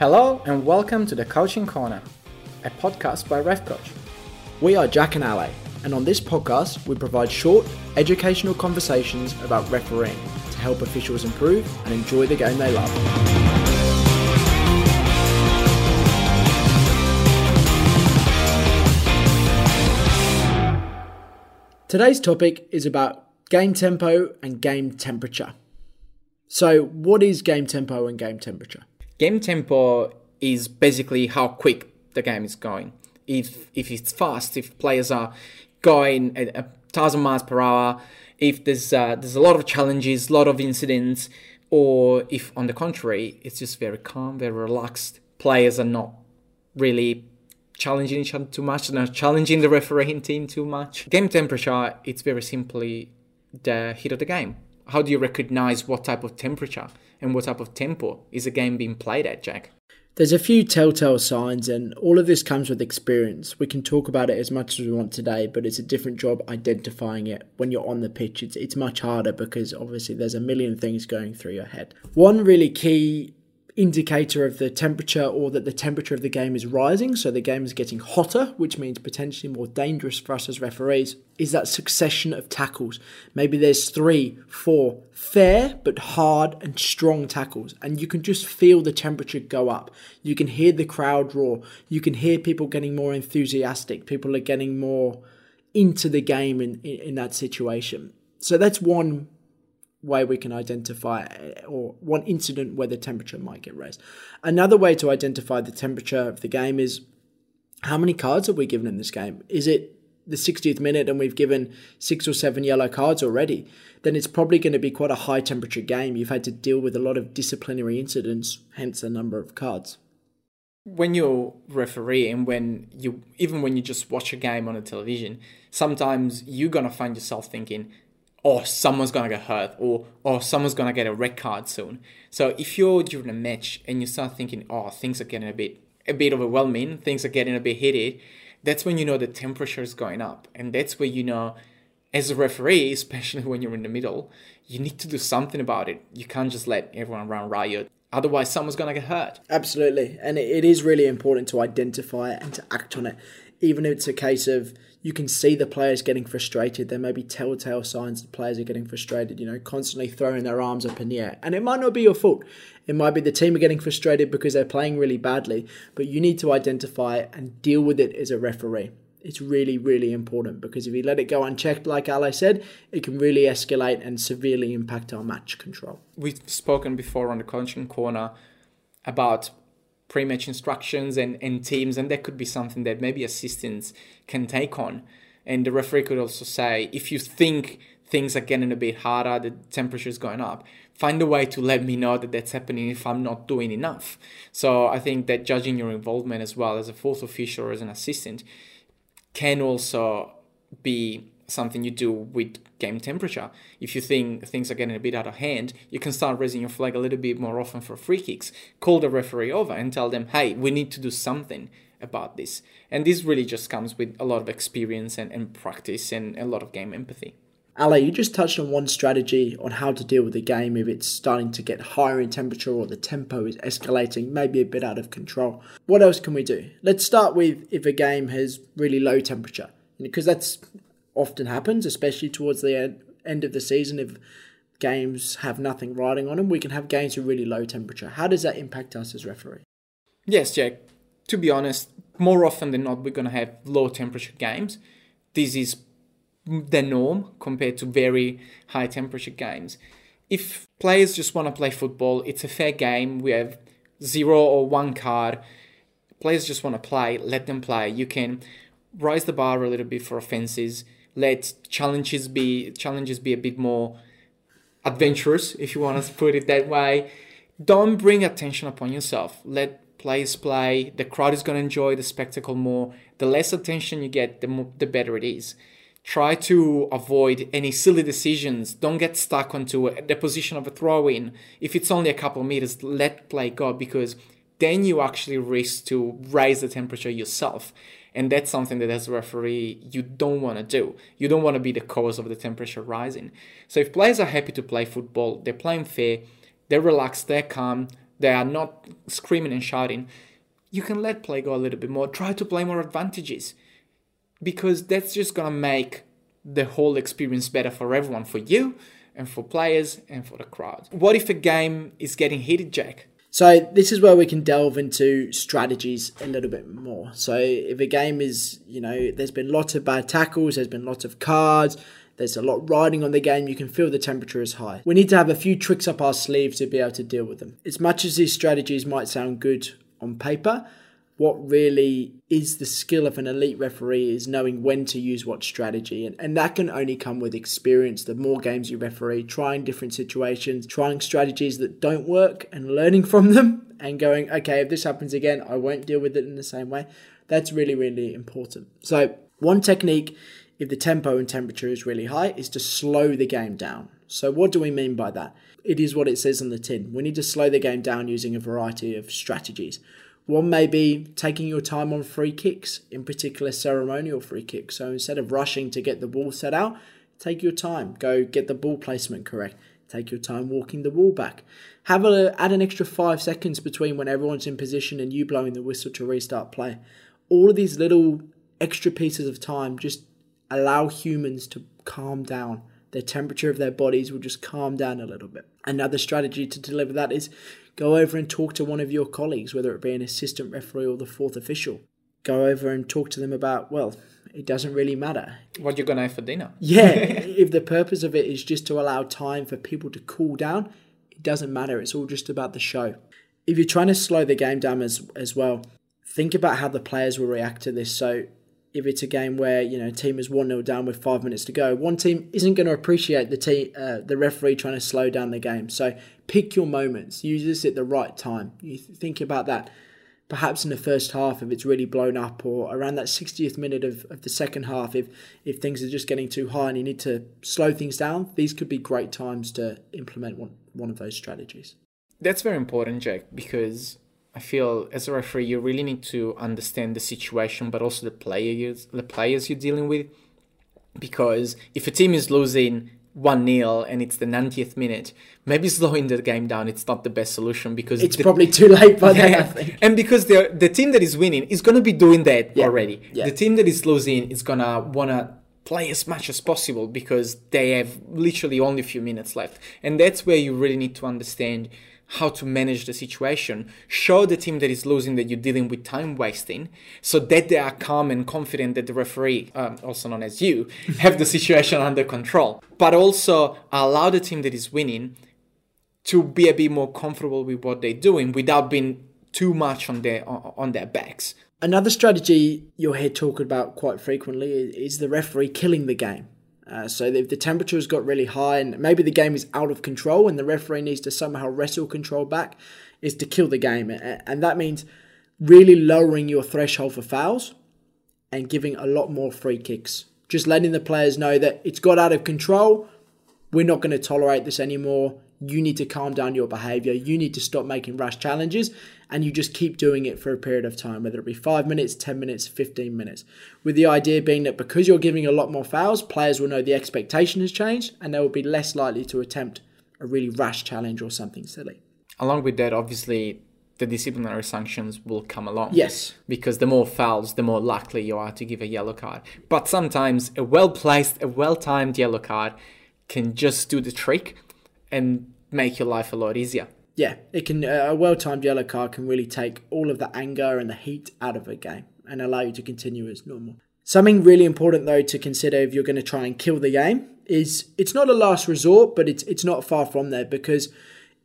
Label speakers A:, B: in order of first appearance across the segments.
A: Hello and welcome to the Coaching Corner, a podcast by Ref Coach.
B: We are Jack and Ale, and on this podcast, we provide short, educational conversations about refereeing to help officials improve and enjoy the game they love. Today's topic is about game tempo and game temperature. So, what is game tempo and game temperature?
A: Game tempo is basically how quick the game is going. If if it's fast, if players are going at a thousand miles per hour, if there's uh, there's a lot of challenges, a lot of incidents, or if on the contrary, it's just very calm, very relaxed. Players are not really challenging each other too much, not challenging the refereeing team too much. Game temperature, it's very simply the heat of the game how do you recognize what type of temperature and what type of tempo is a game being played at, Jack?
B: There's a few telltale signs, and all of this comes with experience. We can talk about it as much as we want today, but it's a different job identifying it when you're on the pitch. It's, it's much harder because obviously there's a million things going through your head. One really key indicator of the temperature or that the temperature of the game is rising, so the game is getting hotter, which means potentially more dangerous for us as referees, is that succession of tackles. Maybe there's three, four fair but hard and strong tackles, and you can just feel the temperature go up. You can hear the crowd roar, you can hear people getting more enthusiastic, people are getting more into the game in, in, in that situation. So that's one way we can identify eh, or one incident where the temperature might get raised. Another way to identify the temperature of the game is how many cards have we given in this game? Is it the 60th minute and we've given six or seven yellow cards already? Then it's probably going to be quite a high temperature game. You've had to deal with a lot of disciplinary incidents, hence the number of cards.
A: When you're refereeing, when you even when you just watch a game on a television, sometimes you're gonna find yourself thinking, or someone's gonna get hurt or or someone's gonna get a red card soon. So if you're during a match and you start thinking, oh, things are getting a bit a bit overwhelming, things are getting a bit heated, that's when you know the temperature is going up, and that's where you know, as a referee, especially when you're in the middle, you need to do something about it. You can't just let everyone run riot. Otherwise, someone's gonna get hurt.
B: Absolutely, and it is really important to identify it and to act on it, even if it's a case of you can see the players getting frustrated. There may be telltale signs the players are getting frustrated, you know, constantly throwing their arms up in the air. And it might not be your fault. It might be the team are getting frustrated because they're playing really badly, but you need to identify and deal with it as a referee. It's really, really important because if you let it go unchecked, like Ali said, it can really escalate and severely impact our match control.
A: We've spoken before on the coaching corner about pre-match instructions and, and teams and that could be something that maybe assistants can take on. And the referee could also say if you think things are getting a bit harder the temperature is going up find a way to let me know that that's happening if i'm not doing enough. So i think that judging your involvement as well as a fourth official or as an assistant can also be something you do with game temperature. If you think things are getting a bit out of hand, you can start raising your flag a little bit more often for free kicks. Call the referee over and tell them, hey, we need to do something about this. And this really just comes with a lot of experience and, and practice and a lot of game empathy.
B: Ale, you just touched on one strategy on how to deal with the game if it's starting to get higher in temperature or the tempo is escalating, maybe a bit out of control. What else can we do? Let's start with if a game has really low temperature, because that's often happens, especially towards the end of the season. If games have nothing riding on them, we can have games with really low temperature. How does that impact us as referee?
A: Yes, Jack. To be honest, more often than not, we're going to have low temperature games. This is the norm compared to very high temperature games. If players just want to play football, it's a fair game. We have zero or one card. Players just want to play, let them play. You can rise the bar a little bit for offenses let challenges be challenges be a bit more adventurous, if you want to put it that way. Don't bring attention upon yourself. Let players play. The crowd is going to enjoy the spectacle more. The less attention you get, the more, the better it is. Try to avoid any silly decisions. Don't get stuck onto the position of a throw in. If it's only a couple meters, let play go because then you actually risk to raise the temperature yourself. And that's something that as a referee, you don't want to do. You don't want to be the cause of the temperature rising. So if players are happy to play football, they're playing fair, they're relaxed, they're calm, they are not screaming and shouting, you can let play go a little bit more. Try to play more advantages because that's just gonna make the whole experience better for everyone, for you and for players and for the crowd. What if a game is getting heated, Jack?
B: So this is where we can delve into strategies a little bit more. So if a game is, you know, there's been lots of bad tackles, there's been lots of cards, there's a lot riding on the game, you can feel the temperature is high. We need to have a few tricks up our sleeve to be able to deal with them. As much as these strategies might sound good on paper, what really is the skill of an elite referee is knowing when to use what strategy. And, and that can only come with experience. The more games you referee, trying different situations, trying strategies that don't work and learning from them and going, okay, if this happens again, I won't deal with it in the same way. That's really, really important. So, one technique, if the tempo and temperature is really high, is to slow the game down. So, what do we mean by that? It is what it says on the tin. We need to slow the game down using a variety of strategies. One may be taking your time on free kicks, in particular ceremonial free kicks. So instead of rushing to get the ball set out, take your time. Go get the ball placement correct. Take your time walking the ball back. Have a add an extra five seconds between when everyone's in position and you blowing the whistle to restart play. All of these little extra pieces of time just allow humans to calm down. The temperature of their bodies will just calm down a little bit. Another strategy to deliver that is Go over and talk to one of your colleagues, whether it be an assistant referee or the fourth official. Go over and talk to them about, well, it doesn't really matter.
A: What you're going to have for dinner.
B: yeah, if the purpose of it is just to allow time for people to cool down, it doesn't matter. It's all just about the show. If you're trying to slow the game down as, as well, think about how the players will react to this. So if it's a game where you know team is one 0 down with five minutes to go, one team isn't going to appreciate the team, uh, the referee trying to slow down the game. So pick your moments, use this at the right time. You think about that. Perhaps in the first half, if it's really blown up, or around that 60th minute of, of the second half, if if things are just getting too high and you need to slow things down, these could be great times to implement one, one of those strategies.
A: That's very important, Jack, because I feel as a referee, you really need to understand the situation, but also the players, the players you're dealing with. Because if a team is losing one 0 and it's the 90th minute, maybe slowing the game down it's not the best solution because
B: it's the, probably too late by then. Yeah,
A: and because the the team that is winning is going to be doing that yeah. already. Yeah. The team that is losing is gonna wanna play as much as possible because they have literally only a few minutes left, and that's where you really need to understand how to manage the situation. Show the team that is losing that you're dealing with time wasting so that they are calm and confident that the referee, um, also known as you, have the situation under control. But also allow the team that is winning to be a bit more comfortable with what they're doing without being too much on their on their backs.
B: Another strategy you'll hear talked about quite frequently is the referee killing the game. Uh, so if the temperature has got really high and maybe the game is out of control and the referee needs to somehow wrestle control back, is to kill the game. And that means really lowering your threshold for fouls and giving a lot more free kicks. Just letting the players know that it's got out of control. We're not going to tolerate this anymore you need to calm down your behavior. You need to stop making rash challenges and you just keep doing it for a period of time, whether it be five minutes, 10 minutes, 15 minutes. With the idea being that because you're giving a lot more fouls, players will know the expectation has changed and they will be less likely to attempt a really rash challenge or something silly.
A: Along with that, obviously, the disciplinary sanctions will come along.
B: Yes.
A: Because the more fouls, the more likely you are to give a yellow card. But sometimes a well placed, a well timed yellow card can just do the trick and make your life a lot easier.
B: Yeah, it can. A well-timed yellow card can really take all of the anger and the heat out of a game and allow you to continue as normal. Something really important though to consider if you're going to try and kill the game is it's not a last resort, but it's it's not far from there because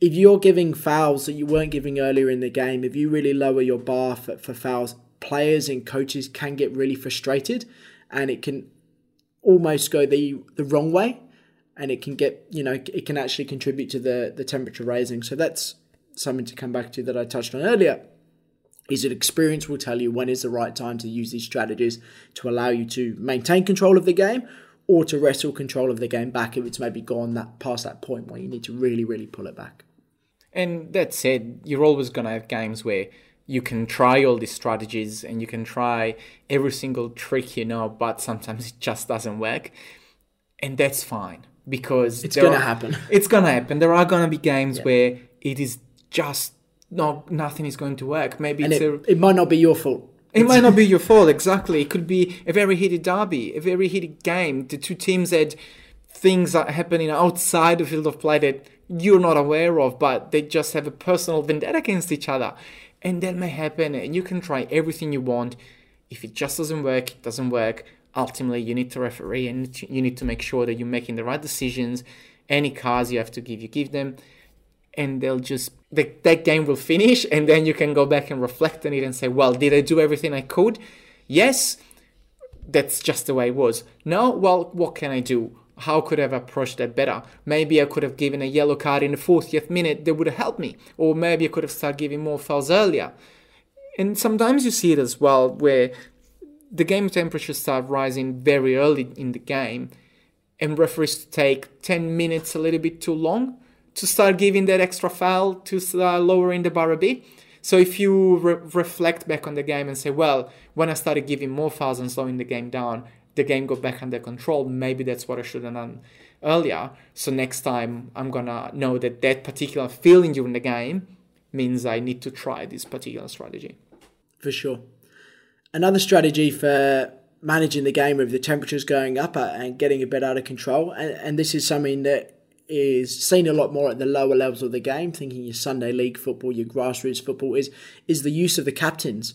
B: if you're giving fouls that you weren't giving earlier in the game, if you really lower your bar for, for fouls, players and coaches can get really frustrated, and it can almost go the the wrong way and it can get you know it can actually contribute to the the temperature raising. So that's something to come back to that I touched on earlier. Is that experience will tell you when is the right time to use these strategies to allow you to maintain control of the game or to wrestle control of the game back if it's maybe gone that past that point where you need to really, really pull it back.
A: And that said, you're always gonna have games where you can try all these strategies and you can try every single trick you know, but sometimes it just doesn't work. And that's fine because
B: it's gonna happen.
A: It's gonna happen. There are gonna be games yeah. where it is just no, nothing is going to work. Maybe
B: it,
A: a
B: it might not be your fault.
A: it might not be your fault, exactly. It could be a very heated derby, a very heated game. The two teams had things are happening outside the field of play that you're not aware of, but they just have a personal vendetta against each other. And that may happen, and you can try everything you want. If it just doesn't work, it doesn't work. Ultimately, you need to referee and you need to make sure that you're making the right decisions. Any cards you have to give, you give them and they'll just the, that game will finish and then you can go back and reflect on it and say well did i do everything i could? Yes that's just the way it was. No well what can i do? How could i have approached that better? Maybe i could have given a yellow card in the 40th minute that would have helped me or maybe i could have started giving more fouls earlier. And sometimes you see it as well where the game temperature start rising very early in the game and referees take 10 minutes a little bit too long to start giving that extra foul to start uh, lowering the bar a bit. So if you re- reflect back on the game and say, well, when I started giving more fouls and slowing the game down, the game got back under control. Maybe that's what I should have done earlier. So next time I'm gonna know that that particular feeling during the game means I need to try this particular strategy.
B: For sure. Another strategy for managing the game of the temperatures going up uh, and getting a bit out of control, and, and this is something that is seen a lot more at the lower levels of the game, thinking your Sunday league football, your grassroots football, is is the use of the captains.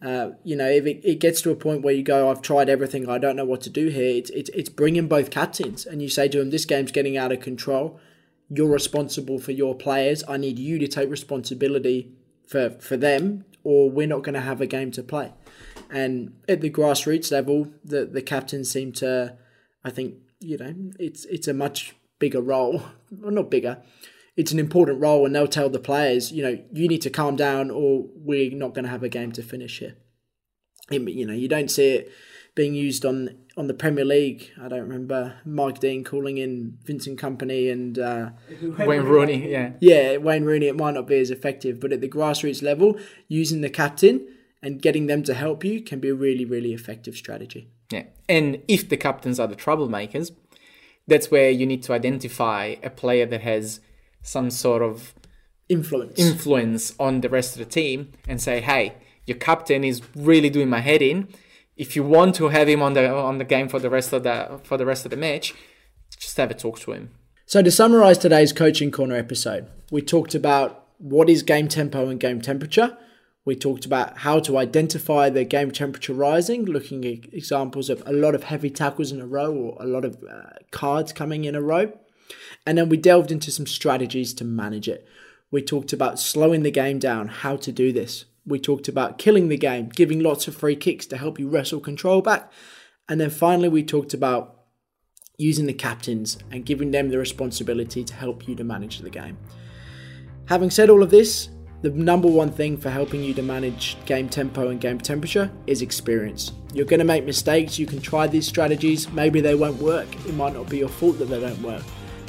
B: Uh, you know, if it, it gets to a point where you go, I've tried everything, I don't know what to do here. It's, it's it's bringing both captains, and you say to them, this game's getting out of control. You're responsible for your players. I need you to take responsibility for for them, or we're not going to have a game to play. And at the grassroots level, the the captains seem to, I think, you know, it's it's a much bigger role, well, not bigger. It's an important role, and they'll tell the players, you know, you need to calm down, or we're not going to have a game to finish here. You know, you don't see it being used on on the Premier League. I don't remember Mike Dean calling in Vincent Kompany and uh,
A: Wayne Rooney, yeah.
B: yeah, Wayne Rooney. It might not be as effective, but at the grassroots level, using the captain and getting them to help you can be a really, really effective strategy.
A: Yeah. And if the captains are the troublemakers, that's where you need to identify a player that has some sort of
B: Influence.
A: influence on the rest of the team and say, "Hey, your captain is really doing my head in. If you want to have him on the on the game for the rest of the for the rest of the match, just have a talk to him."
B: So to summarize today's coaching corner episode, we talked about what is game tempo and game temperature. We talked about how to identify the game temperature rising, looking at examples of a lot of heavy tackles in a row or a lot of uh, cards coming in a row. And then we delved into some strategies to manage it. We talked about slowing the game down, how to do this. We talked about killing the game, giving lots of free kicks to help you wrestle control back. And then finally, we talked about using the captains and giving them the responsibility to help you to manage the game. Having said all of this, the number one thing for helping you to manage game tempo and game temperature is experience. You're going to make mistakes, you can try these strategies, maybe they won't work. It might not be your fault that they don't work.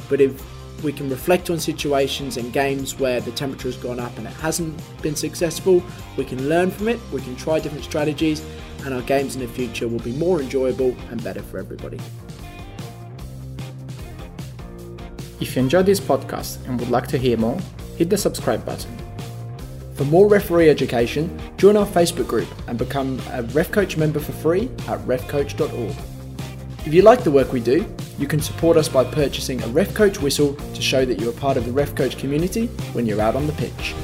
B: But if we can reflect on situations and games where the temperature has gone up and it hasn't been successful, we can learn from it, we can try different strategies, and our games in the future will be more enjoyable and better for everybody.
A: If you enjoyed this podcast and would like to hear more, hit the subscribe button.
B: For more referee education, join our Facebook group and become a Ref Coach member for free at refcoach.org. If you like the work we do, you can support us by purchasing a Ref Coach whistle to show that you are part of the Ref Coach community when you're out on the pitch.